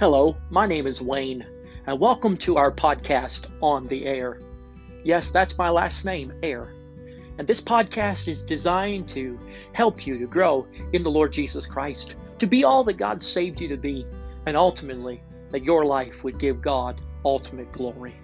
Hello, my name is Wayne, and welcome to our podcast, On the Air. Yes, that's my last name, Air. And this podcast is designed to help you to grow in the Lord Jesus Christ, to be all that God saved you to be, and ultimately that your life would give God ultimate glory.